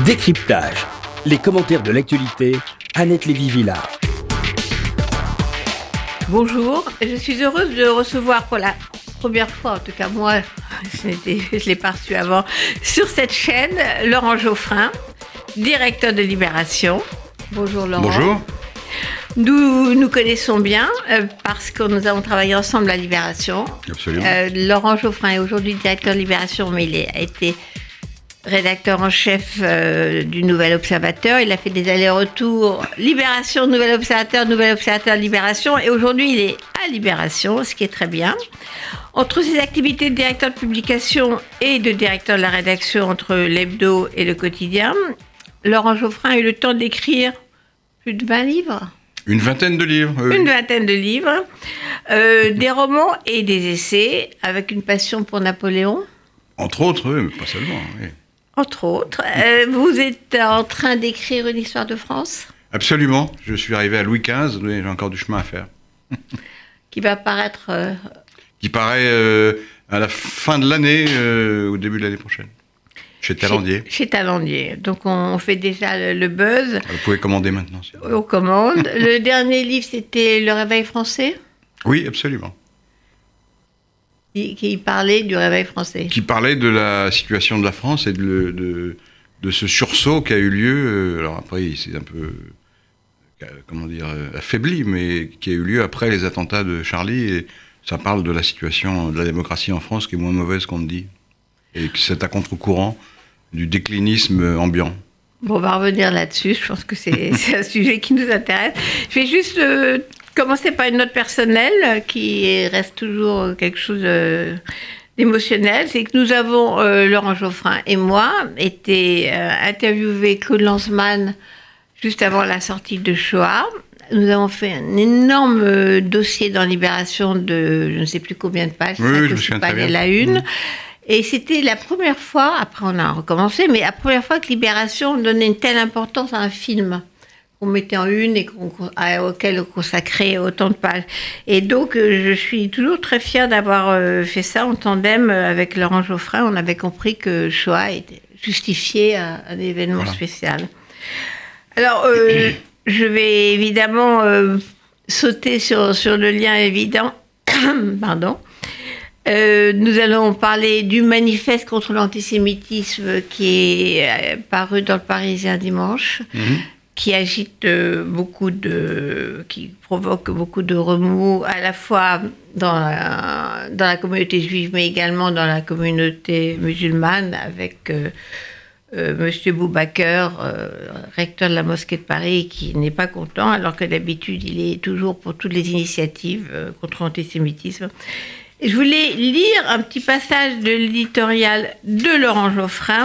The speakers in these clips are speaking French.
Décryptage. Les commentaires de l'actualité, Annette Lévy-Villard. Bonjour, je suis heureuse de recevoir pour la première fois, en tout cas moi, je ne l'ai pas reçu avant, sur cette chaîne, Laurent Geoffrin, directeur de Libération. Bonjour Laurent. Bonjour. Nous nous connaissons bien euh, parce que nous avons travaillé ensemble à Libération. Absolument. Euh, Laurent Geoffrin est aujourd'hui directeur de Libération, mais il a été rédacteur en chef euh, du Nouvel Observateur. Il a fait des allers-retours Libération, Nouvel Observateur, Nouvel Observateur, Libération. Et aujourd'hui, il est à Libération, ce qui est très bien. Entre ses activités de directeur de publication et de directeur de la rédaction entre l'hebdo et le quotidien, Laurent Geoffrin a eu le temps d'écrire plus de 20 livres. Une vingtaine de livres. oui. Une vingtaine de livres, euh, des romans et des essais, avec une passion pour Napoléon. Entre autres, mais pas seulement. Oui. Entre autres. Euh, vous êtes en train d'écrire une histoire de France Absolument. Je suis arrivé à Louis XV, mais j'ai encore du chemin à faire. qui va paraître. Euh... Qui paraît euh, à la fin de l'année, au début de l'année prochaine. Chez Talandier. Chez, chez, Talandier. Donc on fait déjà le, le buzz. Vous pouvez commander maintenant. Si on commande. le dernier livre, c'était Le Réveil français? Oui, absolument. Qui, qui, parlait du Réveil français. Qui parlait de la situation de la France et de, de, de ce sursaut qui a eu lieu. Alors après, c'est un peu, comment dire, affaibli, mais qui a eu lieu après les attentats de Charlie. Et ça parle de la situation de la démocratie en France qui est moins mauvaise qu'on le dit. Et que c'est à contre-courant du déclinisme ambiant. Bon, on va revenir là-dessus. Je pense que c'est un sujet qui nous intéresse. Je vais juste euh, commencer par une note personnelle qui reste toujours quelque chose euh, d'émotionnel. C'est que nous avons, euh, Laurent Geoffrin et moi, été euh, interviewés Claude Lanzmann juste avant la sortie de Shoah. Nous avons fait un énorme dossier dans Libération de je ne sais plus combien de pages, oui, ça oui, je me pas souviens très la une. Mmh. Et c'était la première fois, après on a recommencé, mais la première fois que Libération donnait une telle importance à un film qu'on mettait en une et qu auquel on consacrait autant de pages. Et donc, euh, je suis toujours très fière d'avoir euh, fait ça en tandem avec Laurent Geoffrin. On avait compris que Shoah était justifié à un événement voilà. spécial. Alors, euh, je vais évidemment euh, sauter sur, sur le lien évident. Pardon. Euh, nous allons parler du manifeste contre l'antisémitisme qui est paru dans le Parisien dimanche, -hmm. Qui agite euh, beaucoup de. qui provoque beaucoup de remous, à la fois dans la, dans la communauté juive, mais également dans la communauté musulmane, avec. Euh, Monsieur Boubaker, euh, recteur de la mosquée de Paris, qui n'est pas content, alors que d'habitude il est toujours pour toutes les initiatives euh, contre l'antisémitisme. Je voulais lire un petit passage de l'éditorial de Laurent Geoffrin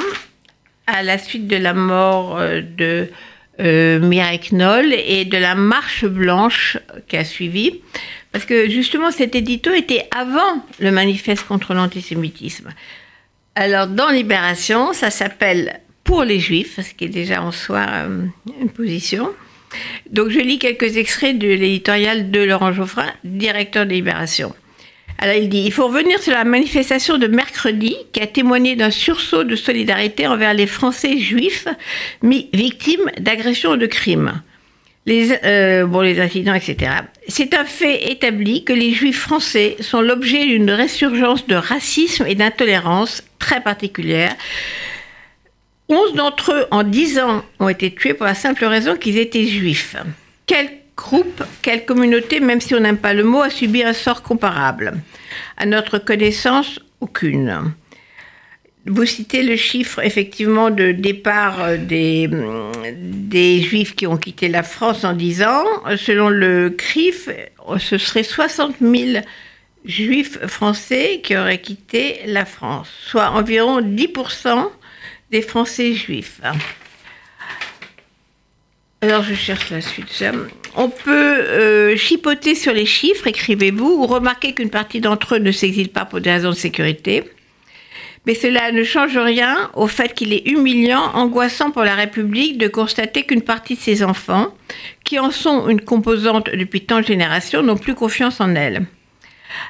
à la suite de la mort euh, de euh, Mireille Knoll et de la marche blanche qui a suivi. Parce que justement, cet édito était avant le manifeste contre l'antisémitisme. Alors, dans Libération, ça s'appelle Pour les Juifs, ce qui est déjà en soi euh, une position. Donc, je lis quelques extraits de l'éditorial de Laurent Geoffrin, directeur de Libération. Alors, il dit Il faut revenir sur la manifestation de mercredi qui a témoigné d'un sursaut de solidarité envers les Français juifs victimes d'agressions ou de crimes. Les, euh, bon, les incidents, etc. C'est un fait établi que les juifs français sont l'objet d'une résurgence de racisme et d'intolérance très particulière. Onze d'entre eux, en dix ans, ont été tués pour la simple raison qu'ils étaient juifs. Groupe, quelle communauté, même si on n'aime pas le mot, a subi un sort comparable? À notre connaissance, aucune. Vous citez le chiffre effectivement de départ des, des Juifs qui ont quitté la France en 10 ans. Selon le CRIF, ce serait 60 000 Juifs français qui auraient quitté la France, soit environ 10% des Français juifs. Alors je cherche la suite. On peut euh, chipoter sur les chiffres, écrivez-vous, ou remarquer qu'une partie d'entre eux ne s'exile pas pour des raisons de sécurité. Mais cela ne change rien au fait qu'il est humiliant, angoissant pour la République de constater qu'une partie de ses enfants, qui en sont une composante depuis tant de générations, n'ont plus confiance en elle.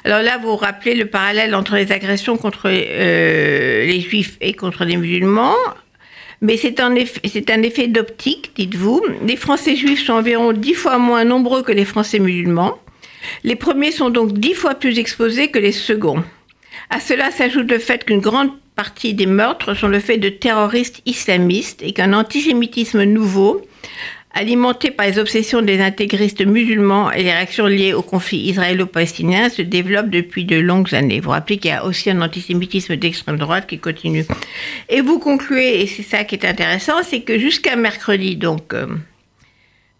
Alors là, vous rappelez le parallèle entre les agressions contre euh, les juifs et contre les musulmans. Mais c'est un effet, d'optique, dites-vous. Les Français juifs sont environ dix fois moins nombreux que les Français musulmans. Les premiers sont donc dix fois plus exposés que les seconds. À cela s'ajoute le fait qu'une grande partie des meurtres sont le fait de terroristes islamistes et qu'un antisémitisme nouveau, alimenté par les obsessions des intégristes musulmans et les réactions liées au conflit israélo-palestinien, se développe depuis de longues années. Vous rappelez qu'il y a aussi un antisémitisme d'extrême droite qui continue. Et vous concluez, et c'est ça qui est intéressant, c'est que jusqu'à mercredi, donc euh,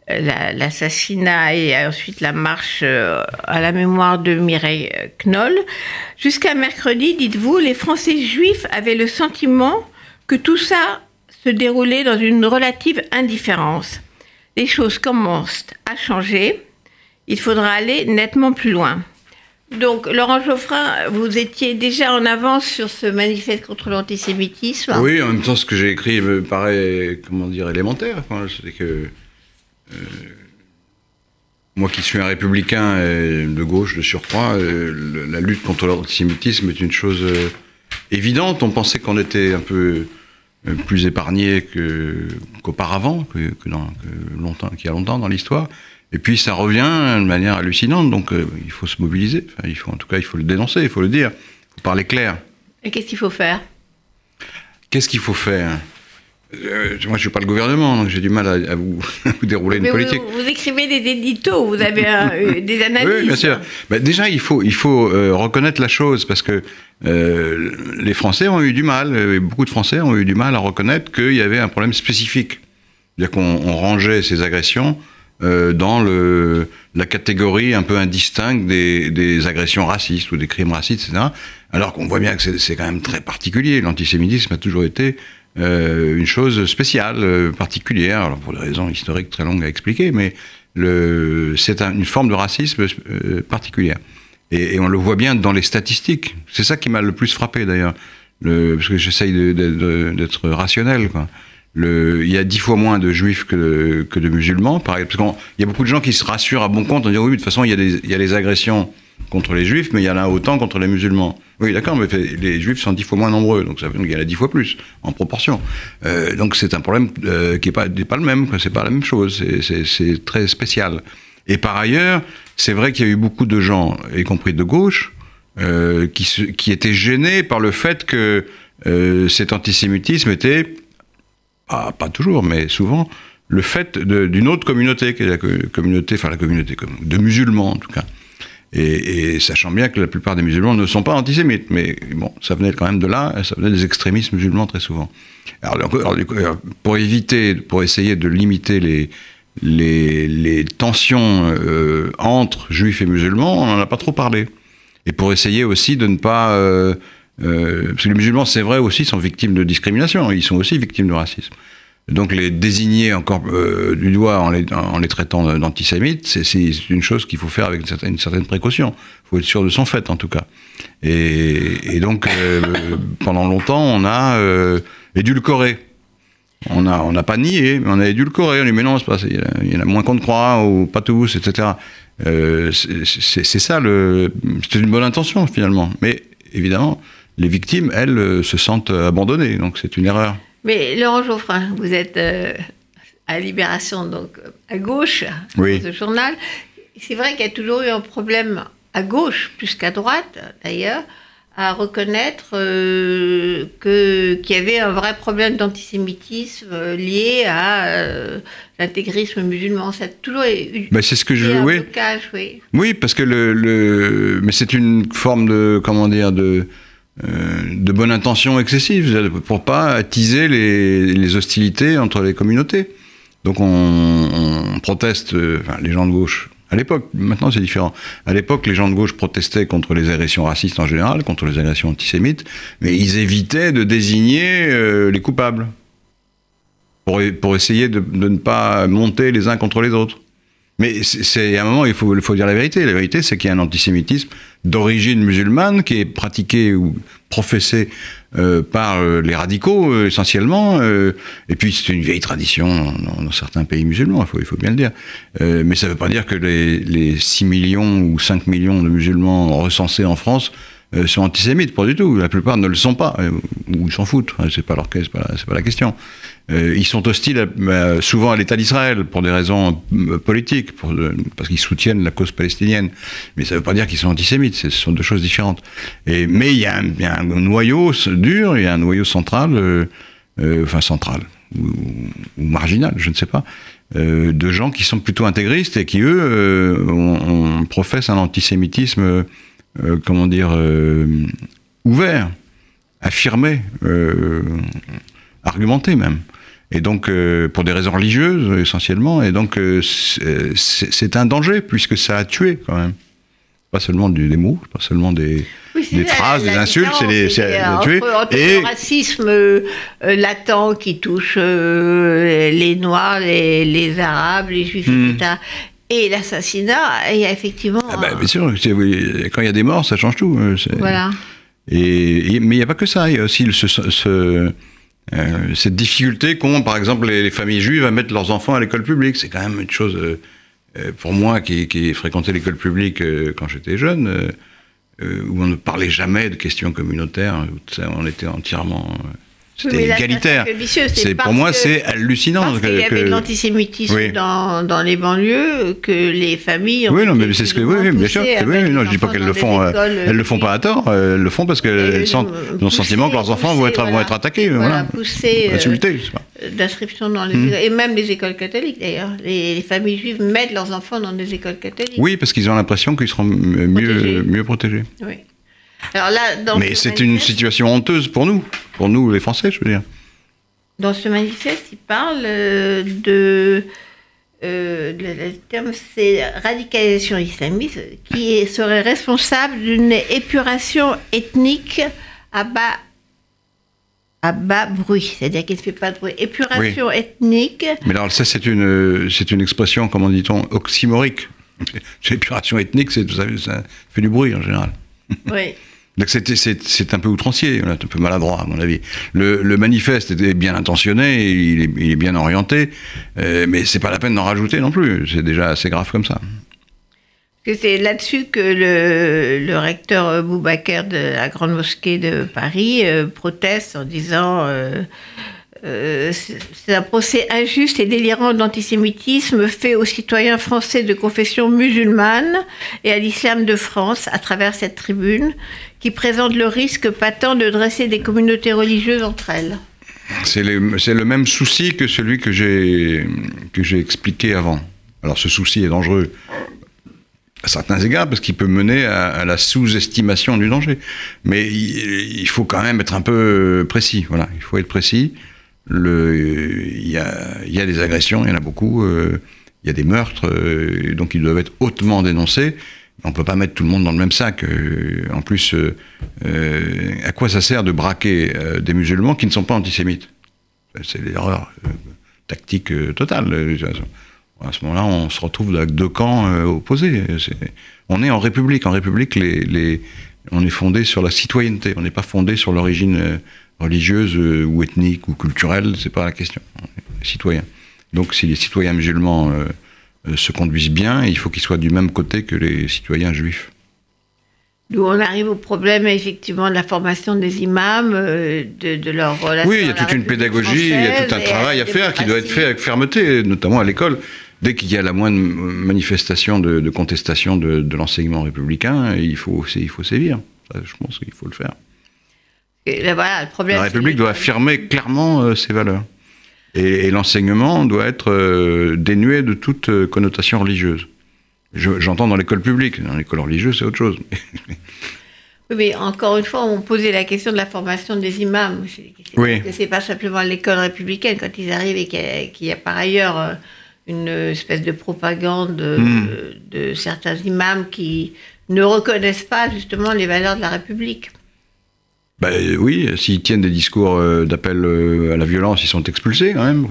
la- l'assassinat et ensuite la marche euh, à la mémoire de Mireille Knoll, jusqu'à mercredi, dites-vous, les Français juifs avaient le sentiment que tout ça se déroulait dans une relative indifférence les choses commencent à changer, il faudra aller nettement plus loin. Donc, Laurent Geoffrin, vous étiez déjà en avance sur ce manifeste contre l'antisémitisme. Oui, en même temps, ce que j'ai écrit me paraît, comment dire, élémentaire. C'est que euh, moi qui suis un républicain de gauche de surcroît, euh, la lutte contre l'antisémitisme est une chose euh, évidente. On pensait qu'on était un peu plus épargné que- qu'auparavant, que, que dans, que longtemps, qu'il y a longtemps dans l'histoire. Et puis ça revient de manière hallucinante, donc euh, il faut se mobiliser. Enfin, il faut, en tout cas, il faut le dénoncer, il faut le dire, il faut parler clair. Et qu'est-ce qu'il faut faire? Qu'est-ce qu'il faut faire? Euh, Moi, je suis pas le gouvernement, donc j'ai du mal à, à vous, à vous dérouler une Mais politique. vous écrivez des éditos, vous avez un- euh, des analyses. Oui, bien sûr. Bah, déjà, il faut, il faut euh, reconnaître la chose parce que euh, les Français ont eu du mal, euh, beaucoup de Français ont eu du mal à reconnaître qu'il y avait un problème spécifique. C'est-à-dire qu'on on rangeait ces agressions dans le, la catégorie un peu indistincte des, des agressions racistes ou des crimes racistes, etc. Alors qu'on voit bien que c'est quand même très particulier. L'antisémitisme a toujours été euh, une chose spéciale, euh, particulière, alors pour des raisons historiques très longues à expliquer, mais c'est un- une forme de racisme euh, particulière. Et, on le voit bien dans les statistiques. C'est ça qui m'a le plus frappé d'ailleurs, Le- parce que j'essaye d'être rationnel. Quoi. Il y a dix fois moins de juifs que de, musulmans, parce qu'il y a beaucoup de gens qui se rassurent à bon compte en disant oui, de toute façon, il y, a des, il y a les agressions contre les juifs, mais il y en a autant contre les musulmans. Oui, d'accord, mais les juifs sont dix fois moins nombreux, donc ça veut dire qu'il y en a dix fois plus en proportion. Euh, donc c'est un problème euh, qui n'est pas, le même, c'est pas la même chose, c'est- très spécial. Et par ailleurs, c'est vrai qu'il y a eu beaucoup de gens, y compris de gauche, euh, qui, étaient gênés par le fait que cet antisémitisme était, ah, pas toujours, mais souvent, le fait d'une autre communauté, qui est la co- communauté, enfin la communauté de musulmans en tout cas. Et, sachant bien que la plupart des musulmans ne sont pas antisémites, mais bon, ça venait quand même de là, ça venait des extrémistes musulmans très souvent. Alors, pour éviter, pour essayer de limiter les tensions euh, entre juifs et musulmans, on n'en a pas trop parlé. Et pour essayer aussi de ne pas... euh, euh, parce que les musulmans, c'est vrai aussi, sont victimes de discrimination, ils sont aussi victimes de racisme. Donc les désigner encore euh, du doigt en les, traitant d'antisémites, c'est- une chose qu'il faut faire avec une certaine, précaution. Il faut être sûr de son fait, en tout cas. Et, donc, euh, pendant longtemps, on a euh, édulcoré. On n'a pas nié, mais on a édulcoré. On dit, mais non, pas. Il y en a- moins qu'on ne croit, ou pas tous, etc. C'est- ça, c'est une bonne intention, finalement. Mais évidemment, les victimes, elles, se sentent abandonnées. Donc c'est une erreur. Mais Laurent Geoffrin, vous êtes euh, à Libération, donc à gauche, Oui. dans ce journal. C'est vrai qu'il y a toujours eu un problème à gauche, plus qu'à droite d'ailleurs, à reconnaître euh, que- qu'il y avait un vrai problème d'antisémitisme euh, lié à euh, l'intégrisme musulman. Ça a toujours eu Ben, c'est ce que je été un oui. blocage, oui. Oui, parce que le, le- mais c'est une forme de comment dire de euh, de bonne intention excessive pour pas attiser les, hostilités entre les communautés. Donc on, proteste, euh, les gens de gauche. À l'époque, maintenant c'est différent. À l'époque, les gens de gauche protestaient contre les agressions racistes en général, contre les agressions antisémites, mais ils évitaient de désigner euh, les coupables pour, essayer de ne pas monter les uns contre les autres. Mais c'est- à un moment, il faut, il faut dire la vérité. La vérité, c'est qu'il y a un antisémitisme d'origine musulmane qui est pratiqué ou professé euh, par euh, les radicaux euh, essentiellement. et puis c'est une vieille tradition dans, certains pays musulmans, il faut, bien le dire. Mais ça ne veut pas dire que les, les 6 millions ou 5 millions de musulmans recensés en France sont antisémites, pas du tout. La plupart ne le sont pas, ou s'en foutent. Hein, c'est pas pas, pas la question. Euh, ils sont hostiles souvent à l'État d'Israël pour des raisons euh, politiques, parce qu'ils soutiennent la cause palestinienne. Mais ça ne veut pas dire qu'ils sont antisémites. Ce sont deux choses différentes. Mais il y, a un, noyau dur, il y a un noyau central, euh, enfin central ou, marginal, je ne sais pas, de gens qui sont plutôt intégristes et qui eux on, professent un antisémitisme, comment dire, ouvert, affirmé, argumenté même. Et donc, euh, pour des raisons religieuses essentiellement, et donc euh, c'est c'est un danger puisque ça a tué quand même. Pas seulement du- des mots, pas seulement des, Oui, phrases, la des insultes, c'est euh, tuer. Et le racisme euh, euh, latent qui touche euh, les Noirs, les, les Arabes, les Juifs, Hmm. etc. Et l'assassinat, il y a effectivement. ah un- bien sûr, quand il y a des morts, ça change tout. euh, voilà. Et, et- mais il n'y a pas que ça, il y a aussi ce- euh, cette difficulté qu'ont par exemple les, les familles juives à mettre leurs enfants à l'école publique. C'est quand même une chose, euh, euh, pour moi qui, qui l'école publique quand j'étais jeune, où on ne parlait jamais de questions communautaires, où on était entièrement... euh, C'était égalitaire. c'est pour moi, c'est hallucinant. Parce qu'il y avait que- de l'antisémitisme Oui. dans, dans les banlieues, que les familles ont Oui, non, mais c'est ce que, oui, bien sûr. oui, non, je dis pas qu'elles le font, euh, elles le font pas à tort. euh, Elles le font parce qu'elles sentent, euh, ont le sentiment que leurs pousser, enfants vont être, voilà. vont être attaqués. Voilà, pousser, euh, Insultés, pas. d'inscription dans les écoles, et même les écoles catholiques d'ailleurs. Les, les familles juives mettent leurs enfants dans des écoles catholiques. Oui, parce qu'ils ont l'impression qu'ils seront Protégés. mieux, mieux protégés. Oui. Alors là, dans Mais ce c'est une situation honteuse pour nous, pour nous les Français, je veux dire. Dans ce manifeste, il parle euh, de. euh, le, le terme, c'est radicalisation islamiste, qui serait responsable d'une épuration ethnique à bas, à bas bruit, c'est-à-dire qu'il ne fait pas de bruit. Épuration ethnique, Mais alors ça, c'est une, c'est une expression, comment dit-on, oxymorique. L'épuration ethnique, c'est, ça, ça fait du bruit en général. oui. C'est, un peu outrancier, un peu maladroit à mon avis. Le, manifeste était bien intentionné, il est, bien orienté, euh, mais c'est pas la peine d'en rajouter non plus. C'est déjà assez grave comme ça. C'est là-dessus que le, recteur Boubaker de la Grande Mosquée de Paris euh, proteste en disant euh, euh, c'est un procès injuste et délirant d'antisémitisme fait aux citoyens français de confession musulmane et à l'islam de France à travers cette tribune qui présente le risque patent de dresser des communautés religieuses entre elles. C'est, le même souci que celui que j'ai, expliqué avant. Alors ce souci est dangereux à certains égards parce qu'il peut mener à, à la sous-estimation du danger. Mais il, il faut quand même être un peu précis. Voilà, il faut être précis. Il, y a, des agressions, il y en a beaucoup. euh, il y a des meurtres, euh, donc ils doivent être hautement dénoncés. On ne peut pas mettre tout le monde dans le même sac. euh, en plus, à quoi ça sert de braquer des musulmans qui ne sont pas antisémites? C'est l'erreur tactique totale. À ce moment-là, on se retrouve avec deux camps opposés. On est en République. En République, on est fondé sur la citoyenneté. On n'est pas fondé sur l'origine religieuse euh, ou ethnique ou culturelle. C'est pas la question. On est citoyen. Donc, si les citoyens musulmans euh, euh, se conduisent bien, il faut qu'ils soient du même côté que les citoyens juifs. D'où on arrive au problème effectivement de la formation des imams, euh, de, de leur relation. Oui, il y a toute une pédagogie, il y a tout un travail à faire qui doit être fait avec fermeté, notamment à l'école. Dès qu'il y a la moindre manifestation de, de contestation de, de l'enseignement républicain, il faut, il faut sévir. Ça, je pense qu'il faut le faire. Et là, voilà, le problème, La République doit affirmer clairement euh, ses valeurs. Et, et l'enseignement doit être euh, dénué de toute euh, connotation religieuse. Je- J'entends dans l'école publique, dans l'école religieuse, c'est autre chose. Oui, mais encore une fois, on posait la question de la formation des imams. Oui. c'est pas simplement l'école républicaine quand ils arrivent et qu'il y a, qu'il y a par ailleurs une espèce de propagande Hmm. de certains imams qui ne reconnaissent pas justement les valeurs de la République. Ben, oui, s'ils tiennent des discours euh, d'appel euh, à la violence, ils sont expulsés quand même.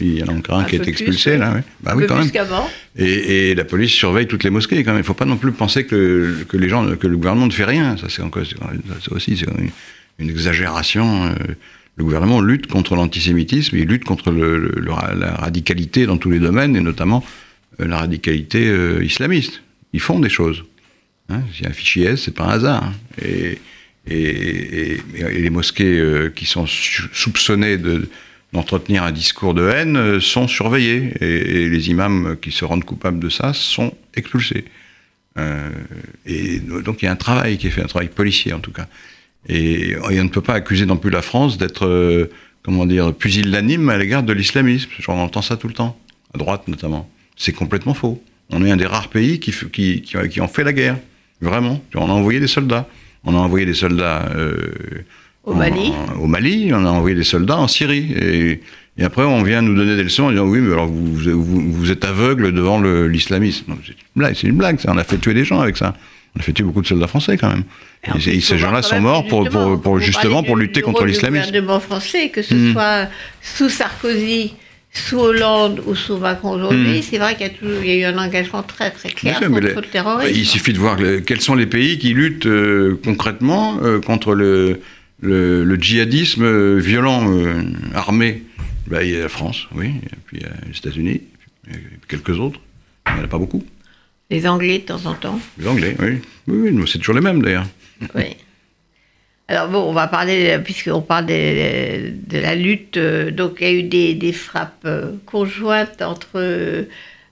Il y en a encore un Un qui est expulsé oui. là. ouais. Bah Un oui, peu quand plus même. qu'avant. Et, et la police surveille toutes les mosquées quand même. Il ne faut pas non plus penser que, que les gens, que le gouvernement ne fait rien. Ça, c'est encore, c'est- ça aussi, c'est une, une exagération. euh. Le gouvernement lutte contre l'antisémitisme, il lutte contre le- le- la radicalité dans tous les domaines, et notamment la radicalité euh, islamiste. Ils font des choses. Hein, S'il y a un fichier S, c'est pas un hasard. hein. Et, et- les mosquées euh, qui sont soupçonnées de- d'entretenir un discours de haine euh, sont surveillées. Et, les imams qui se rendent coupables de ça sont expulsés. Euh, et donc il y a un travail qui est fait, un travail policier en tout cas. Et, on ne peut pas accuser non plus la France d'être, comment dire, pusillanime à l'égard de l'islamisme. J'en entends ça tout le temps, à droite notamment. C'est complètement faux. On est un des rares pays qui, qui, qui, qui ont fait la guerre. Vraiment. On a envoyé des soldats. On a envoyé des soldats euh, Au Mali. au Mali, on a envoyé des soldats en Syrie. Et, et après, on vient nous donner des leçons en disant oui, mais alors vous, vous, vous êtes aveugle devant le- l'islamisme. C'est une blague, c'est une blague. ça. On a fait tuer des gens avec ça. On a fait tuer beaucoup de soldats français quand même. Et ces gens-là sont morts pour, pour, pour vous justement pour lutter contre l'islamisme. gouvernement français, que ce Hmm. soit sous Sarkozy, sous Hollande ou sous Macron aujourd'hui, Hmm. c'est vrai qu'il y, a y eu un engagement très très clair sûr, contre les- le terrorisme. Il suffit de voir le- quels sont les pays qui luttent euh, concrètement euh, contre le, le, le djihadisme euh, violent, armé. Ben, il y a la France, oui, et puis il y a les États-Unis, quelques autres. Il n'y en a pas beaucoup. Les Anglais de temps en temps. Les Anglais, oui. Oui, oui, c'est toujours les mêmes d'ailleurs. Oui. Alors bon, on va parler, puisqu'on parle de, de la lutte, euh, donc il y a eu des, des frappes euh, conjointes entre euh,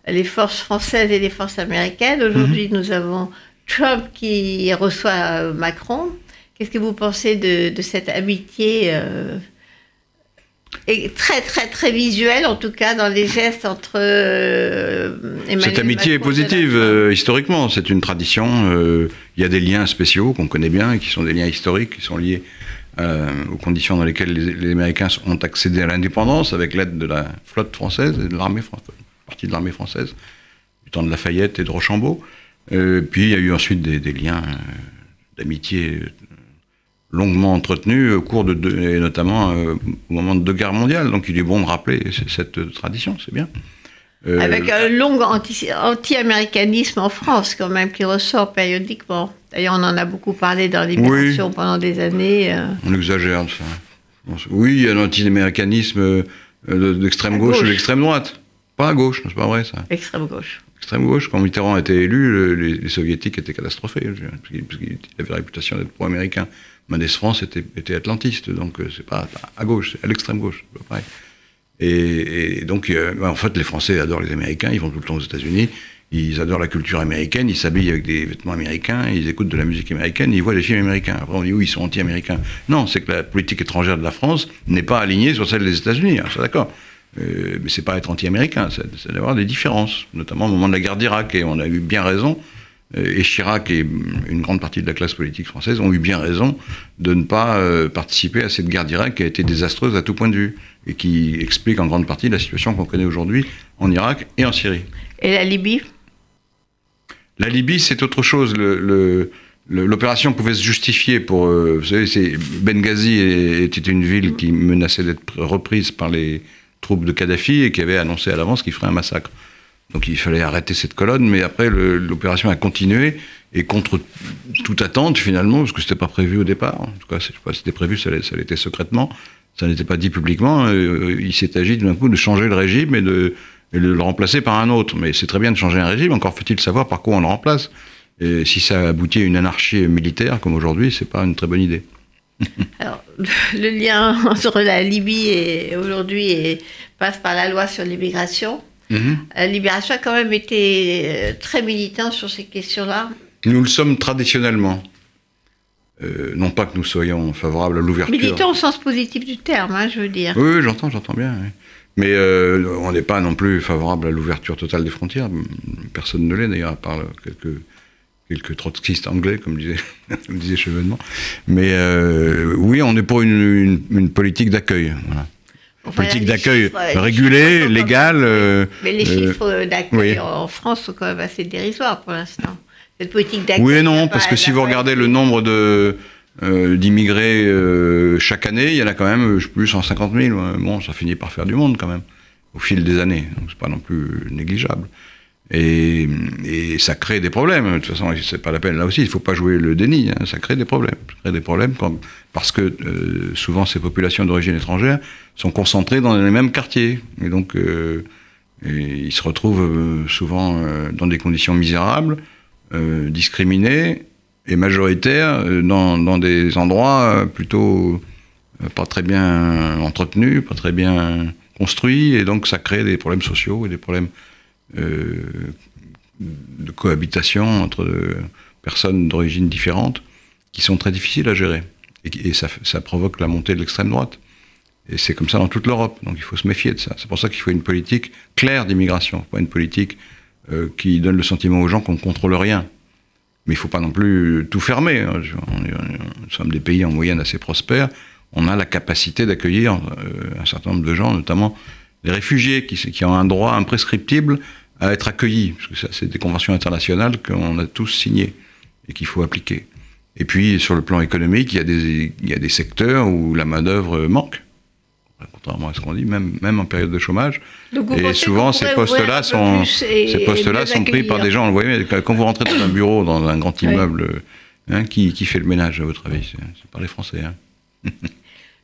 les forces françaises et les forces américaines. Aujourd'hui, nous avons Trump qui reçoit Macron. Qu'est-ce que vous pensez de, de cette amitié euh, et très très très visuelle, en tout cas dans les gestes entre euh, Cette amitié est Macron positive euh, historiquement, c'est une tradition. euh, Il y a des liens spéciaux qu'on connaît bien, qui sont des liens historiques, qui sont liés aux conditions dans lesquelles les, les Américains ont accédé à l'indépendance avec l'aide de la flotte française et de l'armée française, partie de l'armée française, du temps de Lafayette et de Rochambeau. Puis il y a eu ensuite des, des liens d'amitié longuement entretenus au cours de, deux- et notamment euh, au moment de deux guerres mondiales. Donc il est bon de rappeler cette tradition, c'est bien. Euh, Avec un long anti- anti-américanisme en France, quand même, qui ressort périodiquement. D'ailleurs, on en a beaucoup parlé dans Libération pendant des années. euh. On exagère ça. Oui, il y a l'anti-américanisme euh, de- d'extrême gauche, ou d'extrême droite. Pas à gauche, c'est pas vrai ça? extrême gauche. Extrême gauche, quand Mitterrand a été élu, le- les, les soviétiques étaient catastrophés, parce qu'il avait la réputation d'être pro-américain. Mendes France était, atlantiste, donc euh, c'est pas à gauche, c'est à l'extrême gauche. Et, donc, euh, en fait, les Français adorent les Américains, ils vont tout le temps aux États-Unis, ils adorent la culture américaine, ils s'habillent avec des vêtements américains, ils écoutent de la musique américaine, ils voient des films américains. Après, on dit oui, ils sont anti-américains. Non, c'est que la politique étrangère de la France n'est pas alignée sur celle des États-Unis, hein, c'est d'accord. Euh, mais c'est pas être anti-américain, c'est d'avoir des différences, notamment au moment de la guerre d'Irak, et on a eu bien raison. Euh, Et Chirac et une grande partie de la classe politique française ont eu bien raison de ne pas euh, participer à cette guerre d'Irak qui a été désastreuse à tout point de vue et qui explique en grande partie la situation qu'on connaît aujourd'hui en Irak et en Syrie. Et la Libye? La Libye, c'est autre chose. L'opération pouvait se justifier pour. euh, vous savez, Benghazi était une ville qui menaçait d'être reprise par les troupes de Kadhafi et qui avait annoncé à l'avance qu'il ferait un massacre. Donc il fallait arrêter cette colonne, mais après l'opération a continué et contre toute attente finalement, parce que c'était pas prévu au départ. En tout cas, c'était prévu, ça l'était secrètement. Ça n'était pas dit publiquement. euh, il s'est agi d'un coup de changer le régime et de, et de le remplacer par un autre. Mais c'est très bien de changer un régime. Encore faut-il savoir par quoi on le remplace. Et si ça aboutit à une anarchie militaire comme aujourd'hui, c'est pas une très bonne idée. Alors, le lien entre la Libye et aujourd'hui passe par la loi sur l'immigration. La Libération a quand même été euh, très militant sur ces questions-là. Nous le sommes traditionnellement. Euh, non pas que nous soyons favorables à l'ouverture. Militant au sens positif du terme, hein, je veux dire. Oui, oui, j'entends, j'entends bien. oui. Mais euh, on n'est pas non plus favorable à l'ouverture totale des frontières. Personne ne l'est d'ailleurs, à part quelques, quelques trotskistes anglais, comme disait, comme disait Chevènement. Mais euh, oui, on est pour une, une- une politique d'accueil. Voilà. Enfin, politique d'accueil euh, régulée, légale. euh, Mais les euh, chiffres d'accueil oui. en France sont quand même assez dérisoires pour l'instant. Cette politique d'accueil. Oui et non, parce que si vous regardez le nombre de euh, d'immigrés euh, chaque année, il y en a quand même, je sais plus, 150 000. ouais. Bon, ça finit par faire du monde quand même, au fil des années. Donc c'est pas non plus négligeable. Et, et ça crée des problèmes. De toute façon, c'est pas la peine. Là aussi, il faut pas jouer le déni. hein. Ça crée des problèmes. Ça crée des problèmes quand- parce que euh, souvent ces populations d'origine étrangère sont concentrées dans les mêmes quartiers. Et donc, euh, ils se retrouvent euh, souvent dans des conditions misérables discriminée et majoritaire dans, dans des endroits plutôt pas très bien entretenus, pas très bien construits, et donc ça crée des problèmes sociaux et des problèmes de cohabitation entre personnes d'origine différentes qui sont très difficiles à gérer. Et, ça, provoque la montée de l'extrême droite. Et c'est comme ça dans toute l'Europe. Donc il faut se méfier de ça. C'est pour ça qu'il faut une politique claire d'immigration, pas une politique euh, qui donne le sentiment aux gens qu'on ne contrôle rien. Mais il ne faut pas non plus tout fermer. Hein. nous sommes des pays en moyenne assez prospères. On a la capacité d'accueillir euh, un certain nombre de gens, notamment les réfugiés qui, qui ont un droit imprescriptible à être accueillis, parce que ça, c'est des conventions internationales qu'on a tous signées et qu'il faut appliquer. Et puis, sur le plan économique, il y a des, il y a des secteurs où la main-d'œuvre manque, contrairement à ce qu'on dit, même, même en période de chômage. et souvent, ces postes-là sont, ces postes-là sont pris par des gens. Vous voyez, quand vous rentrez dans un bureau, dans un grand immeuble, hein, qui, qui, fait le ménage, à votre avis C'est pas les Français. Hein.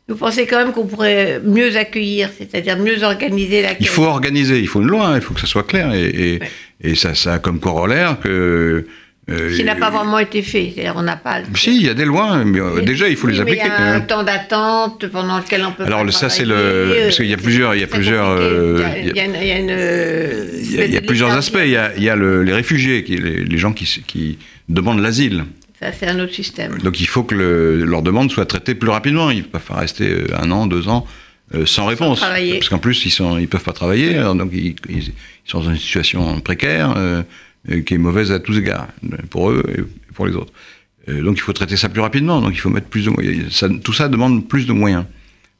Vous pensez quand même qu'on pourrait mieux accueillir, c'est-à-dire mieux organiser l'accueil Il faut organiser, il faut une loi, hein, il faut que ça soit clair. Et, et, ça, ça a comme corollaire que euh, qui n'a pas vraiment été fait. On n'a pas. Si, il y a des lois, mais euh, déjà, il faut les appliquer. il y a un temps d'attente pendant lequel on peut. Alors, ça, c'est le. Parce qu'il y a plusieurs. Il y a plusieurs. Il y a, plusieurs aspects. Il y a, il y a le, les réfugiés, qui, les, les gens qui, qui demandent l'asile. Ça, c'est un autre système. Donc, il faut que le, leur demande soit traitée plus rapidement. Ils ne peuvent pas rester euh, un an, deux ans. sans réponse. Parce qu'en plus, ils ne ils peuvent pas travailler, donc ils, ils, sont dans une situation précaire. Euh, qui est mauvaise à tous égards, pour eux et pour les autres. Euh, donc il faut traiter ça plus rapidement, donc il faut mettre plus de moyens. tout ça demande plus de moyens.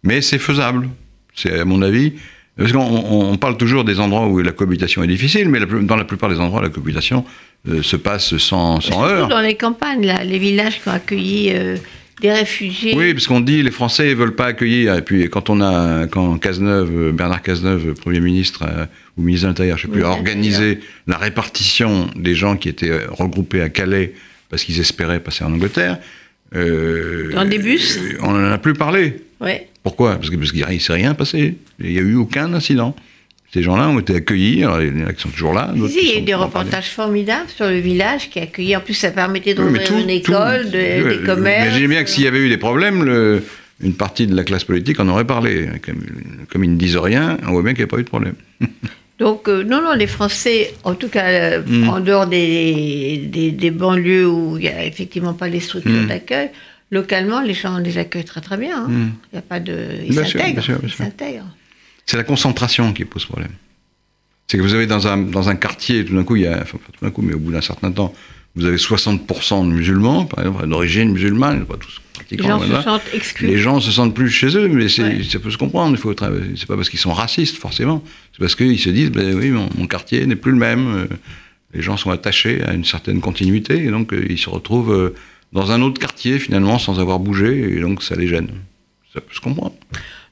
Mais c'est faisable, c'est à mon avis. Parce qu'on parle toujours des endroits où la cohabitation est difficile, mais dans la plupart des endroits, la cohabitation euh, se passe sans, sans heurts. Dans les campagnes, là, les villages qui ont accueilli des réfugiés. Oui, parce qu'on dit les Français ne veulent pas accueillir. Et puis quand on a, quand Cazeneuve, Bernard Cazeneuve, Premier ministre euh, ou ministre de l'Intérieur, je ne sais plus, a organisé la répartition des gens qui étaient euh, regroupés à Calais parce qu'ils espéraient passer en Angleterre. Euh, Dans des bus On n'en a plus parlé. Ouais. Pourquoi? Parce qu'il parce ne s'est rien passé. Il n'y a eu aucun incident. Ces gens-là ont été accueillis, il y en a qui sont toujours là. Si, il y a eu des reportages formidables sur le village qui a accueilli. En plus, ça permettait d'ouvrir une école, des commerces. Imaginez bien que s'il y avait eu des problèmes, le, une partie de la classe politique en aurait parlé. Comme, comme ils ne disent rien, on voit bien qu'il n'y a pas eu de problème. Donc, euh, non, non, les Français, en tout cas, euh, hmm. en dehors des, des, banlieues où il n'y a effectivement pas les structures hmm. d'accueil, localement, les gens les accueillent très très bien. Hein. Hmm. Il n'y a pas de. Ils s'intègrent. C'est la concentration qui pose problème. C'est que vous avez dans un, dans un quartier, tout d'un coup, il y a, enfin, tout d'un coup, mais au bout d'un certain temps, vous avez 60% de musulmans, par exemple, d'origine musulmane, pas tous pratiquants. Les gens se sentent exclus. Les gens se sentent plus chez eux, mais ça peut se comprendre. Il faut c'est pas parce qu'ils sont racistes, forcément. C'est parce qu'ils se disent, ben oui, mon, quartier n'est plus le même. Euh, les gens sont attachés à une certaine continuité, et donc euh, ils se retrouvent euh, dans un autre quartier, finalement, sans avoir bougé, et donc ça les gêne. Ça peut se comprendre.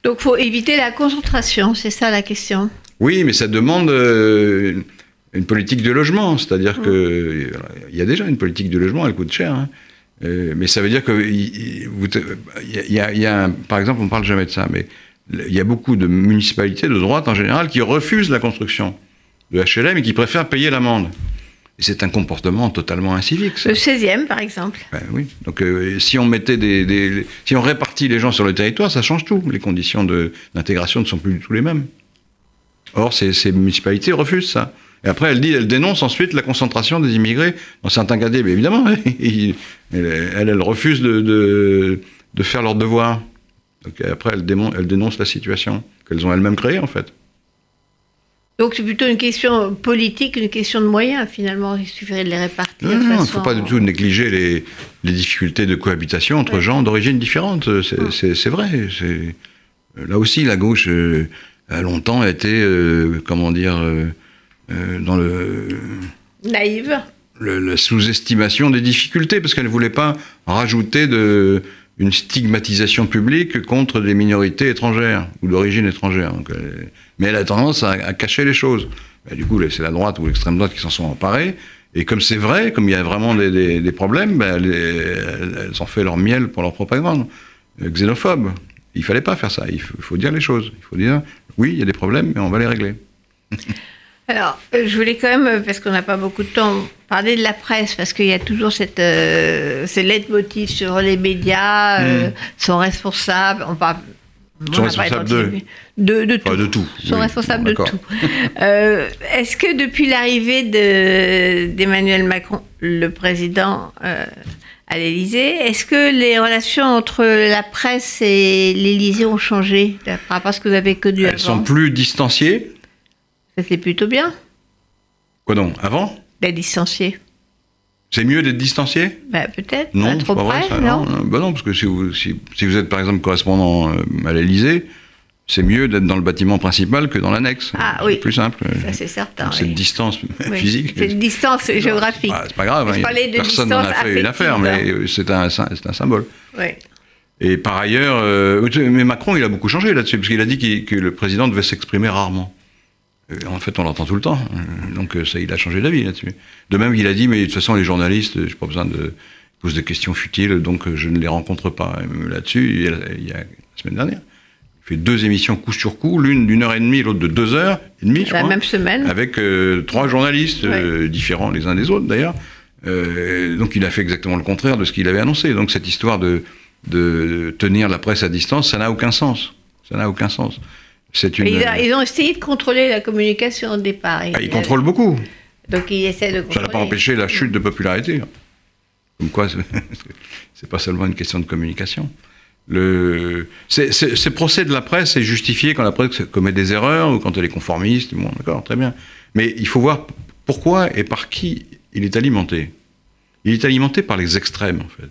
Donc il faut éviter la concentration, c'est ça la question. Oui, mais ça demande euh, une politique de logement, c'est-à-dire qu'il que il y a déjà une politique de logement, elle coûte cher. Hein. Euh, mais ça veut dire que y, a, par exemple, on parle jamais de ça, mais il y a beaucoup de municipalités de droite en général qui refusent la construction de HLM et qui préfèrent payer l'amende c'est un comportement totalement incivique. Le 16e, par exemple. Ben oui. Donc, euh, si on mettait des, si on répartit les gens sur le territoire, ça change tout. Les conditions d'intégration ne sont plus du tout les mêmes. Or, ces, municipalités refusent ça. Et après, elle dit, elle dénonce ensuite la concentration des immigrés dans certains cas. Mais évidemment, elle, elle, refuse de, de, faire leur devoir. Donc, après, elle, elle dénonce la situation qu'elles ont elles-mêmes créée, en fait. Donc c'est plutôt une question politique, une question de moyens finalement. Il suffirait de les répartir. Non, il ne faut pas du tout négliger les, les difficultés de cohabitation entre gens d'origine différente. C'est vrai. Là aussi, la gauche euh, a longtemps été, euh, comment dire, euh, dans le naïve. la sous-estimation des difficultés parce qu'elle ne voulait pas rajouter de une stigmatisation publique contre des minorités étrangères ou d'origine étrangère. Donc, mais elle a tendance à, cacher les choses. Bah, du coup, c'est la droite ou l'extrême droite qui s'en sont emparés. Et comme c'est vrai, comme il y a vraiment des, problèmes, bah, elles, elles, ont fait leur miel pour leur propagande euh, xénophobe. Il fallait pas faire ça. Il faut, dire les choses. Il faut dire, oui, il y a des problèmes, mais on va les régler. Alors, euh, je voulais quand même, parce qu'on n'a pas beaucoup de temps, parler de la presse, parce qu'il y a toujours cette, euh, ce leitmotiv sur les médias, euh, sont responsables, on parle... Sont n'a pas responsables de, de, Enfin, tout. de tout. Sont oui. responsables Bon, de tout. Euh, Est-ce que depuis l'arrivée de- d'Emmanuel Macron, le président euh, à l'Élysée, est-ce que les relations entre la presse et l'Élysée ont changé par rapport à ce que vous avez connu Elles avant sont plus distanciées. Ça c'est plutôt bien Quoi donc Avant? D'être distancié. C'est mieux d'être distancié Bah, peut-être, Non, trop pas vrai, près, ça, non, non, bah non, parce que si vous, si, si vous êtes par exemple correspondant euh, à l'Elysée, c'est mieux d'être dans le bâtiment principal que dans l'annexe. Ah, C'est oui. plus simple. Ça c'est certain. Cette oui. distance Oui. physique. C'est une distance géographique. C'est pas grave, Je hein, parlais de personne n'en a fait une affaire, mais c'est un, c'est un symbole. Oui. Et par ailleurs, euh, mais Macron, il a beaucoup changé là-dessus, parce qu'il a dit que le président devait s'exprimer rarement. Euh, En fait, on l'entend tout le temps. Euh, Donc, euh, ça, il a changé d'avis là-dessus. De même, il a dit, mais de toute façon, les journalistes, j'ai pas besoin de ils posent des questions futiles, donc je ne les rencontre pas. Là-dessus, il y a, la semaine dernière, il fait deux émissions coup sur coup, l'une d'une heure et demie, l'autre de deux heures et demie, je La crois même semaine. avec euh, trois journalistes euh, différents les uns des autres d'ailleurs. Euh, donc il a fait exactement le contraire de ce qu'il avait annoncé. Donc cette histoire de, de tenir la presse à distance, ça n'a aucun sens. Ça n'a aucun sens. Une. Ils, ils ont essayé de contrôler la communication au départ. Ah, il contrôle beaucoup. Donc ils essaient de Ça n'a pas empêché la chute de popularité. Comme quoi, c'est- pas seulement une question de communication. Le, ces procès de la presse est justifié quand la presse commet des erreurs ou quand elle est conformiste. Bon, d'accord, très bien. Mais il faut voir pourquoi et par qui il est alimenté. Il est alimenté par les extrêmes, en fait,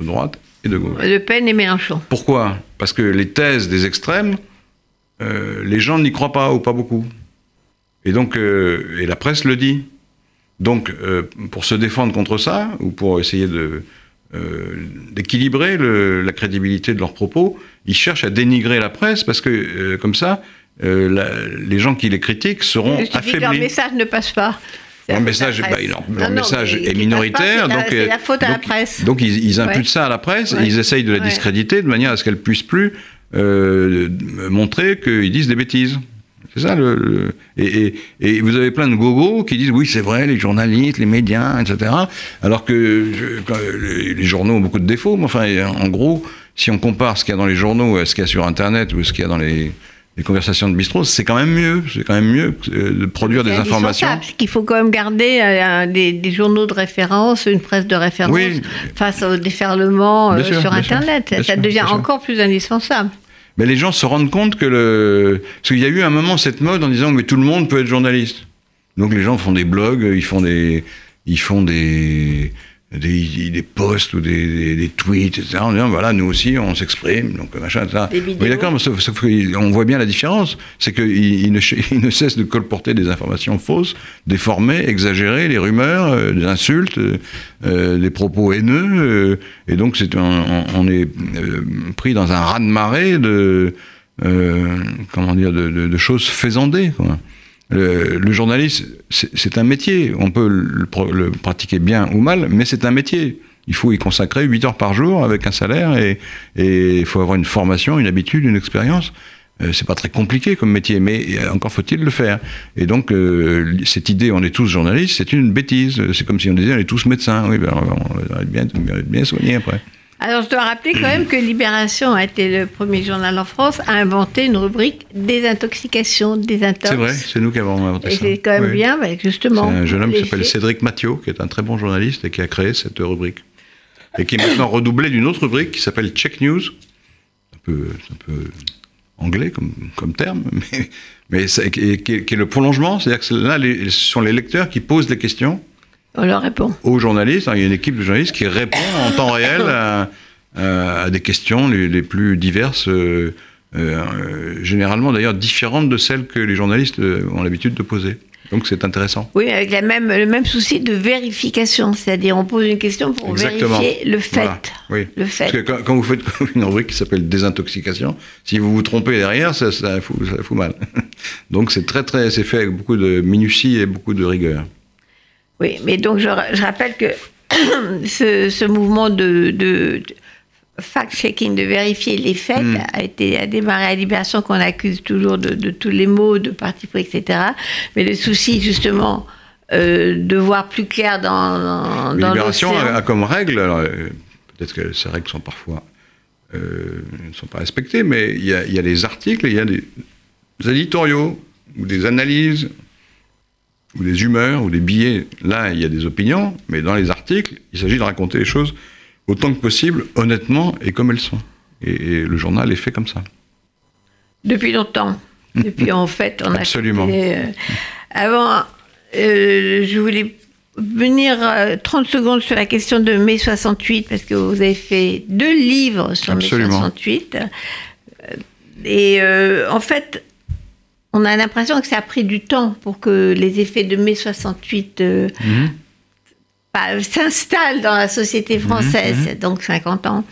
de droite et de gauche. Le Pen et Mélenchon. Pourquoi? Parce que les thèses des extrêmes, euh, les gens n'y croient pas ou pas beaucoup. Et donc, euh, et la presse le dit. Donc, euh, pour se défendre contre ça, ou pour essayer de, d'équilibrer la crédibilité de leurs propos, ils cherchent à dénigrer la presse parce que, comme ça, la- les gens qui les critiquent seront Il suffit que leur affaiblis. message ne passe pas. Leur message, bah, presse. leur, Non, leur non, message mais est minoritaire, pas, la- donc, la faute à la presse. donc ils, ils imputent Ouais. ça à la presse Ouais. et ils essayent de la discréditer de manière à ce qu'elle puisse plus euh, montrer qu'ils disent des bêtises. C'est ça le. le- et, et- et vous avez plein de gogos qui disent oui c'est vrai les journalistes, les médias, etc. Alors que je- les, journaux ont beaucoup de défauts. Mais enfin en gros, si on compare ce qu'il y a dans les journaux à ce qu'il y a sur Internet ou ce qu'il y a dans les, les conversations de bistrot, c'est quand même mieux. C'est quand même mieux euh, de produire des informations. qu'il faut quand même garder euh, des, des journaux de référence, une presse de référence Oui. face au déferlement euh, sur sûr, Internet. ça devient sûr. encore plus indispensable. Mais les gens se rendent compte que le. Parce qu'il y a eu un moment cette mode en disant mais tout le monde peut être journaliste. Donc les gens font des blogs, ils font des. Ils font des. Des, des posts ou des, des, des tweets, etc. En disant voilà, nous aussi, on s'exprime, donc machin, etc. Oui, d'accord, mais sauf, sauf qu'on voit bien la différence. C'est qu'ils ils ne, cessent de colporter des informations fausses, déformées, exagérées, les rumeurs, euh, des insultes, euh, euh, des propos haineux. euh, et donc, c'est on, on est pris dans un raz-de-marée de, comment dire, de, de- de choses faisandées. quoi. Le, journaliste, c'est un métier. On peut le, pratiquer bien ou mal, mais c'est un métier. Il faut y consacrer 8 heures par jour avec un salaire et il faut avoir une formation, une habitude, une expérience. Euh, c'est pas très compliqué comme métier, mais euh, encore faut-il le faire. Et donc, euh, cette idée, on est tous journalistes, c'est une bêtise. C'est comme si on disait, on est tous médecins. Oui, ben, on va être bien, bien soigné après. Alors, je dois rappeler quand même que Libération a été le premier journal en France à inventer une rubrique désintoxication, désintox. C'est vrai, c'est nous qui avons inventé Et ça. c'est quand même Oui. bien, justement. C'est un jeune homme qui s'appelle. Cédric Mathieu, qui est un très bon journaliste et qui a créé cette rubrique. Et qui est maintenant redoublé d'une autre rubrique qui s'appelle Check News. Un peu, un peu anglais comme, comme terme, mais, qui, est, qui est- qui est le prolongement. C'est-à-dire que là, les- ce sont les lecteurs qui posent les questions On leur répond. aux journalistes. Il y a une équipe de journalistes qui répond en temps réel à, à- à des questions les, les plus diverses, euh, euh, généralement d'ailleurs différentes de celles que les journalistes euh, ont l'habitude de poser. Donc c'est intéressant. Oui, avec la même, le même souci de vérification. C'est-à-dire, on pose une question pour Exactement. vérifier le fait. Voilà. Oui. Le fait. Parce que quand, quand vous faites une rubrique qui s'appelle désintoxication, si vous vous trompez derrière, ça, ça, fout, ça fout mal. Donc c'est très très, c'est fait avec beaucoup de minutie et beaucoup de rigueur. Oui, mais donc je, ra- je rappelle que ce, ce mouvement de, de- fact-checking, de vérifier les faits, Mm. a été a démarré à Libération qu'on accuse toujours de, de tous les mots, de parti pris, etc. Mais le souci, justement, euh, de voir plus clair dans, dans, dans Libération a, a comme règle, alors, euh, peut-être que ces règles sont parfois euh, ne sont pas respectées, mais il y, a, il y a des articles, il y a des éditoriaux ou des analyses ou des humeurs ou des billets. Là, il y a des opinions, mais dans les articles, il s'agit de raconter les choses autant que possible, honnêtement et comme elles sont. Et, et le journal est fait comme ça. Depuis longtemps. Depuis, en fait, on Absolument. a... fait, euh, avant, euh, je voulais venir euh, 30 secondes sur la question de mai 68, parce que vous avez fait deux livres sur Absolument. mai 68. Euh, Et euh, en fait, on a l'impression que ça a pris du temps pour que les effets de mai 68 euh, Mhm. bah, s'installent dans la société française, donc 50 ans.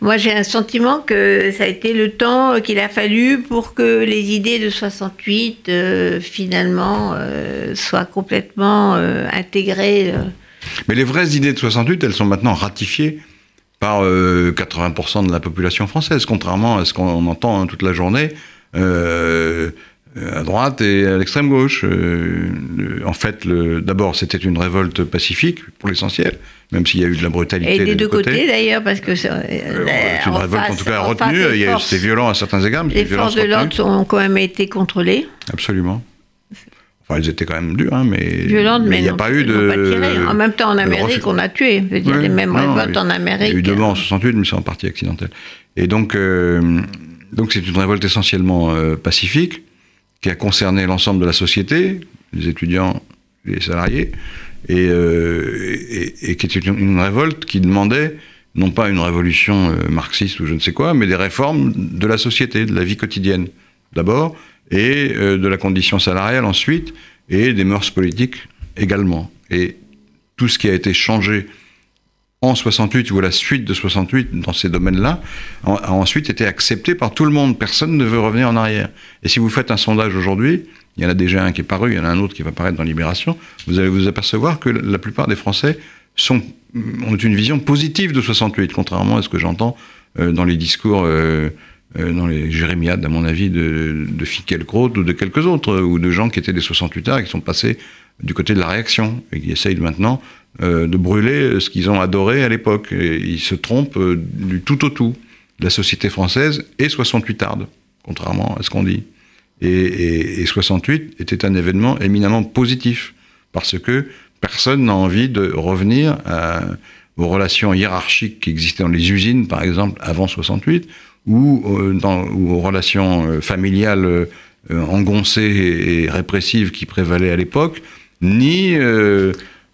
Moi, j'ai un sentiment que ça a été le temps qu'il a fallu pour que les idées de 68, euh, finalement, euh, soient complètement intégrées. Mais les vraies idées de 68, elles sont maintenant ratifiées par euh, 80% de la population française, contrairement à ce qu'on entend hein, toute la journée euh, à droite et à l'extrême gauche. Euh, le- en fait, d'abord, c'était une révolte pacifique pour l'essentiel, même s'il y a eu de la brutalité Et des deux côtés, côtés. d'ailleurs, parce que c'est Euh, euh, c'est une en révolte en tout cas en retenue. Il y a C'était violent à certains égards, mais Les forces de l'ordre ont quand même été contrôlées. Absolument. Enfin, elles étaient quand même dures, hein, mais Violentes, mais, il n'y a pas eu de. pas tiré. En même temps, en Amérique, on a tué. Je veux dire, Oui, les mêmes non, révoltes oui. en Amérique. Il y a eu deux morts en 68, mais c'est en partie accidentel. Et donc, euh, donc c'est une révolte essentiellement euh, pacifique qui a concerné l'ensemble de la société, les étudiants, les salariés, et, euh, qui était une, une révolte qui demandait non pas une révolution euh, marxiste ou je ne sais quoi, mais des réformes de la société, de la vie quotidienne d'abord, et euh, de la condition salariale ensuite, et des mœurs politiques également. Et tout ce qui a été changé en 68 ou à la suite de 68 dans ces domaines-là a ensuite été accepté par tout le monde. Personne ne veut revenir en arrière. Et si vous faites un sondage aujourd'hui, il y en a déjà un qui est paru, il y en a un autre qui va paraître dans Libération, vous allez vous apercevoir que la plupart des Français ont une vision positive de 68, contrairement à ce que j'entends euh, dans les discours, euh, euh, dans les jérémiades, à mon avis, de, de Finkielkraut ou de quelques autres, ou de gens qui étaient des 68 ards et qui sont passés du côté de la réaction, et qui essayent maintenant euh, de brûler ce qu'ils ont adoré à l'époque. Ils se trompent euh, du tout au tout. La société française est 68 arde, contrairement à ce qu'on dit. Et, et- et 68 était un événement éminemment positif, parce que personne n'a envie de revenir aux relations hiérarchiques qui existaient dans les usines, par exemple, avant 68, ou, euh, ou aux relations euh, familiales euh, euh, engoncées et, et répressives qui prévalaient à l'époque, ni... euh,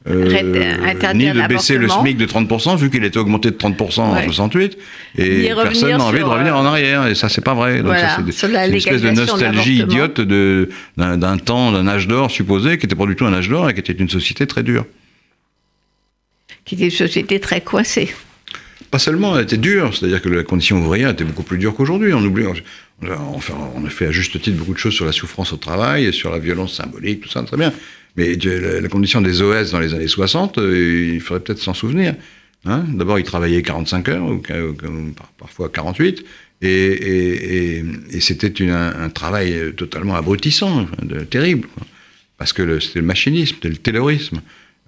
euh, interdire ni de baisser le. SMIC de 30%, vu qu'il était augmenté de 30% en Ouais. 68, et personne n'a envie de revenir euh, en arrière, et ça c'est pas vrai. Donc Voilà, ça, c'est une espèce de de nostalgie l'avortement. idiote de- d'un temps, d'un âge d'or supposé, qui n'était pas du tout un âge d'or, et qui était une société très dure. qui était une société très coincée. Pas seulement, elle était dure, c'est-à-dire que la condition ouvrière était beaucoup plus dure qu'aujourd'hui. On oublie, on enfin, on a fait à juste titre beaucoup de choses sur la souffrance au travail, et sur la violence symbolique, tout ça, très bien. Mais la, condition des OS dans les années 60, euh, il faudrait peut-être s'en souvenir. Hein D'abord, ils travaillaient 45 heures, ou, ou- ou par- parfois 48, et, et- c'était un, travail totalement abrutissant, terrible. Parce que c'était le machinisme, c'était le taylorisme.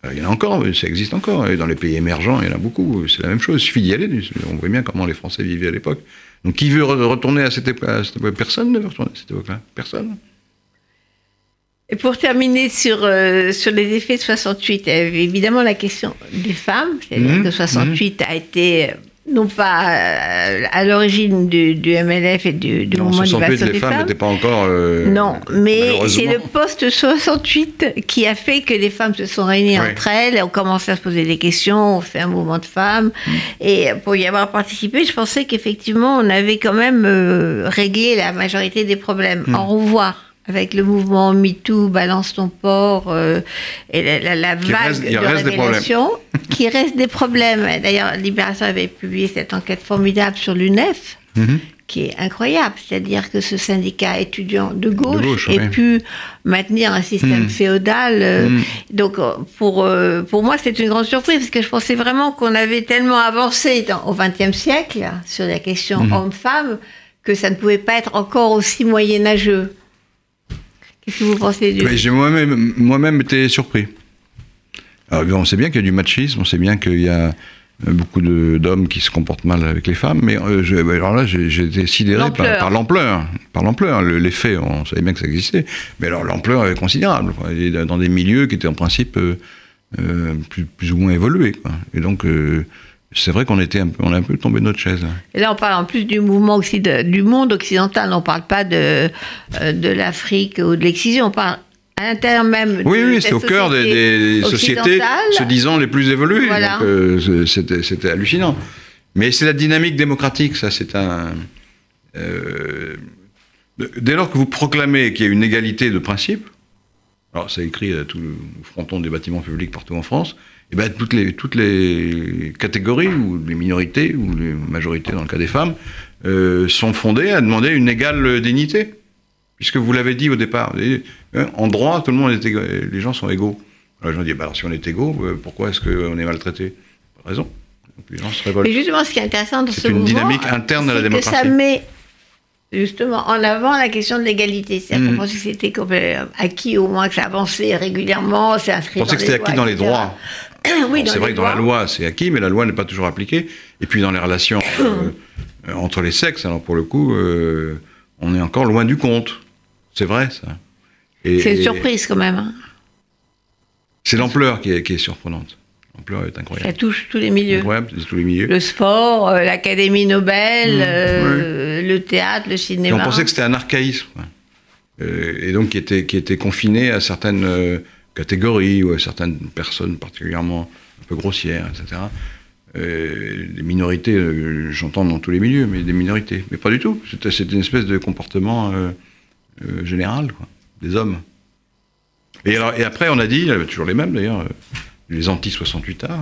Euh, Il y en a encore, ça existe encore. Et dans les pays émergents, il y en a beaucoup. C'est la même chose. Il suffit d'y aller. On voit bien comment les Français vivaient à l'époque. Donc, qui veut re- retourner à cette époque Personne ne veut retourner à cette époque-là. Personne. Et pour terminer sur, euh, sur les effets de 68, il y avait évidemment la question des femmes. C'est-à-dire Mhm, que 68 a été, euh, non pas euh, à l'origine du, du MLF et du, du En mouvement de 68, libération les des femmes femmes. n'étaient pas encore. euh, Non, mais c'est le post-68 qui a fait que les femmes se sont réunies entre elles, ont commencé à se poser des questions, on fait un mouvement de femmes. Mm. Et pour y avoir participé, je pensais qu'effectivement, on avait quand même euh, réglé la majorité des problèmes. Mm. En revoir avec le mouvement MeToo, Balance ton port, euh, et la, la- la Qu'il vague reste- de reste des révélations, qui reste des problèmes. D'ailleurs, Libération avait publié cette enquête formidable sur l'UNEF, Mhm. qui est incroyable. C'est-à-dire que ce syndicat étudiant de gauche, De gauche, ait pu maintenir un système Mm. féodal. euh, Mm. Donc, euh, pour, euh, pour moi, c'est une grande surprise parce que je pensais vraiment qu'on avait tellement avancé dans- au XXe siècle sur la question Mhm. homme-femme que ça ne pouvait pas être encore aussi moyenâgeux. Qu'est-ce que vous pensez du... J'ai moi-même moi-même été surpris. Alors, on sait bien qu'il y a du machisme, on sait bien qu'il y a beaucoup d'hommes qui se comportent mal avec les femmes, mais euh, je- alors là, j'ai été sidéré par L'ampleur. par l'ampleur. Le- Les faits, on savait bien que ça existait, mais alors l'ampleur est considérable. quoi. Et dans des milieux qui étaient en principe euh, euh, plus, plus ou moins évolués. quoi. Et donc, c'est vrai qu'on était un peu, on est un peu tombé de notre chaise. Et là, on parle en plus du mouvement du monde occidental. On ne parle pas de, euh, de l'Afrique ou de l'excision. On parle à l'intérieur même. Oui, de oui, c'est au cœur des, société des sociétés se disant les plus évoluées. Voilà. Donc, euh, c'était, c'était hallucinant. Mais c'est la dynamique démocratique, ça, c'est un. euh, dès lors que vous proclamez qu'il y a une égalité de principe, alors c'est écrit à tout le fronton des bâtiments publics partout en France, et ben toutes les toutes les catégories ou les minorités ou les majorités dans le cas des femmes euh, sont fondées à demander une égale dignité, puisque vous l'avez dit au départ. Hein, en droit, tout le monde est éga- les gens sont égaux. Alors les gens disent, bah, alors, si on est égaux, euh, pourquoi est-ce qu'on est maltraité? Raison. Donc les gens se révoltent. Mais justement, ce qui est intéressant dans C'est ce une mouvement, dynamique interne à la c'est que ça démocratie. met justement en avant la question de l'égalité. C'est-à-dire pensait que c'était acquis, au moins que ça avançait régulièrement, c'est inscrit Je pensais dans que c'était acquis dans les droits? oui, c'est vrai que dans la loi, c'est acquis, mais la loi n'est pas toujours appliquée. Et puis dans les relations euh, entre les sexes, alors pour le coup, euh, on est encore loin du compte. C'est vrai, ça. C'est une surprise quand même. hein. C'est l'ampleur qui est, qui est surprenante. L'ampleur est Ça incroyable. touche tous les milieux. Incroyable, tous les milieux. Le sport, euh, l'Académie Nobel, Mmh, euh, le théâtre, le Et cinéma. on pensait que c'était un archaïsme. Euh, et donc qui était, qui était confiné à certaines catégories ou certaines personnes particulièrement un peu grossières, etc. Euh, les minorités, euh, j'entends dans tous les milieux, mais des minorités. Mais pas du tout. C'était une espèce de comportement euh, général, quoi, des hommes. Et, après, on a dit, toujours les mêmes d'ailleurs, les anti-68 arts,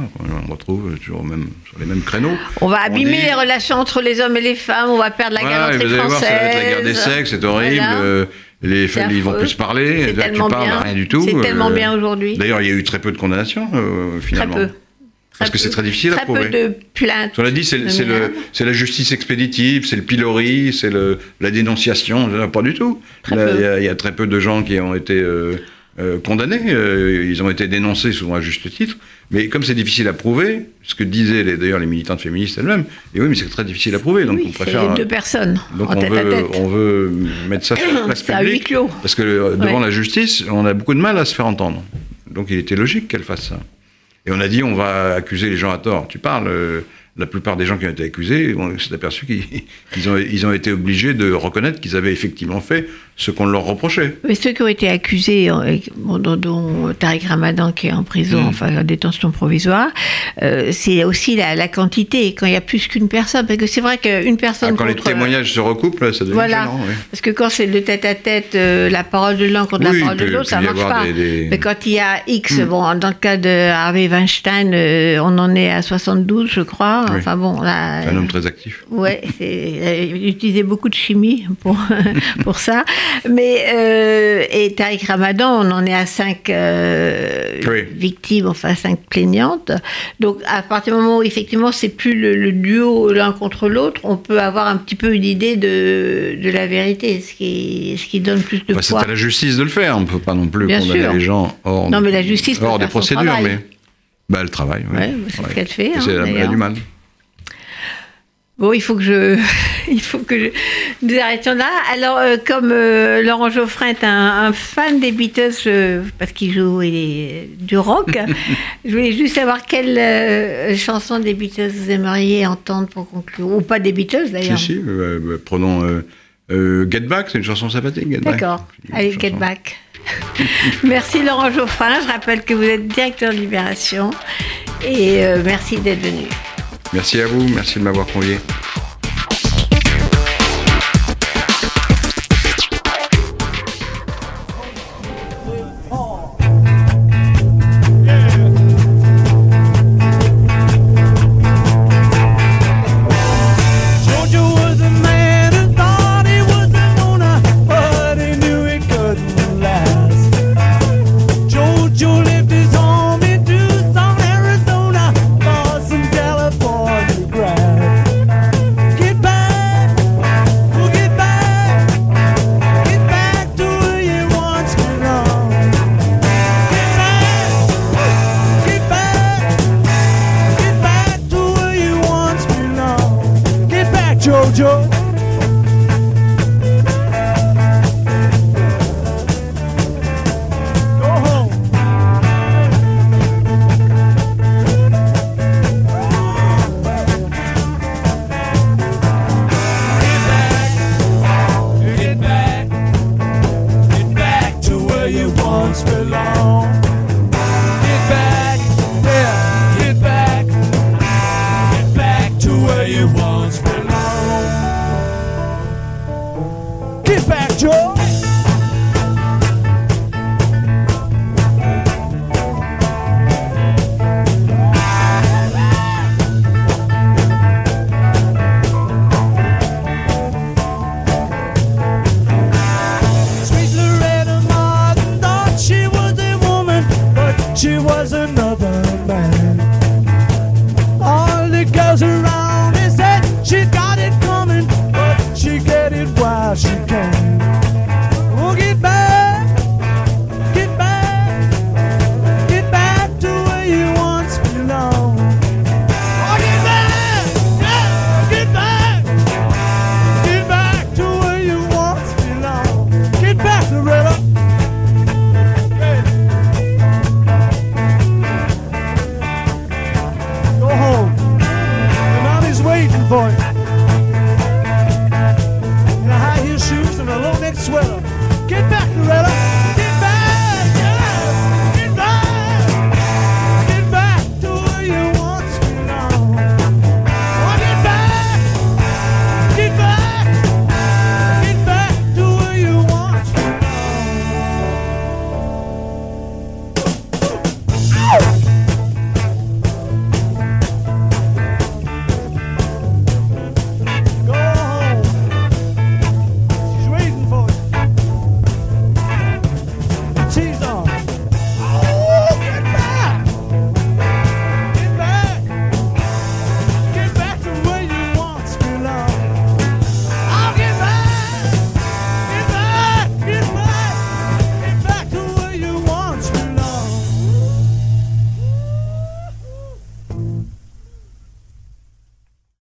on retrouve toujours même, sur les mêmes créneaux. On va abîmer dit- les relations entre les hommes et les femmes, on va perdre la Voilà, galanterie voir, française. ça va être la guerre des sexes, c'est horrible. Voilà. euh, les familles vont affreux. plus se parler. Là, tu parles, bien. rien du tout. C'est tellement euh, bien aujourd'hui. D'ailleurs, il y a eu très peu de condamnations, euh, Très finalement. peu. Parce que c'est très difficile à Très prouver. peu de plaintes. On l'a dit, c'est la justice expéditive, c'est le pilori, c'est la dénonciation. Pas du tout. Très Là, peu. Il y, a- il y a très peu de gens qui ont été euh, euh, condamnés. euh, ils ont été dénoncés souvent à juste titre. Mais comme c'est difficile à prouver, ce que disaient d'ailleurs les militantes féministes elles-mêmes, et oui, mais c'est très difficile à prouver. Donc oui, on préfère. deux personnes Donc en on tête à veut, tête. on veut mettre ça sur la place C'est à huis publique. clos. Parce que euh, devant Ouais. la justice, on a beaucoup de mal à se faire entendre. Donc il était logique qu'elle fasse ça. Et on a dit, on va accuser les gens à tort. Tu parles, euh, la plupart des gens qui ont été accusés, on s'est aperçu qu'ils ils ont, ils ont été obligés de reconnaître qu'ils avaient effectivement fait ce qu'on leur reprochait. Mais ceux qui ont été accusés, euh, dont, Tariq Ramadan qui est en prison, Mm. enfin en détention provisoire, euh, c'est aussi la, la quantité, quand il y a plus qu'une personne. Parce que c'est vrai qu'une personne Ah, quand les témoignages se recoupent, ça devient Voilà. gênant, oui. Parce que quand c'est le tête-à-tête, euh, la parole de l'un contre Oui, la parole de l'autre, ça y marche pas. des- des- Mais quand il y a X, Hmm. bon, dans le cas de Harvey Weinstein, euh, on en est à 72, je crois. Oui. Enfin bon, là. Un homme très actif. Euh, il utilisait beaucoup de chimie pour, pour ça. Mais, euh, et Tariq Ramadan, on en est à cinq euh, Oui. victimes, enfin cinq plaignantes. Donc, à partir du moment où, effectivement, c'est plus le, le duo l'un contre l'autre, on peut avoir un petit peu une idée de, de la vérité, ce qui, ce qui donne plus de Enfin, c'est à la justice de le faire. On ne peut pas non plus Bien condamner sûr. les gens hors, Non, mais la justice hors des procédures. Mais bah, elle travaille. oui. Ouais, c'est ce qu'elle fait, hein, c'est- elle a du mal. Bon, il faut que je, il faut que je- nous arrêtions là. Alors, euh, comme euh, Laurent Geoffrin est un, un fan des Beatles, parce qu'il joue est du rock, je voulais juste savoir quelle euh, chanson des Beatles vous aimeriez entendre pour conclure, ou pas des Beatles Si, d'ailleurs. si, euh, bah, prenons Get Back, c'est une chanson sympathique. D'accord. Allez, chanson. get back. merci Laurent Geoffrin. Je rappelle que vous êtes directeur de Libération et merci d'être venu. Merci à vous, merci de m'avoir convié.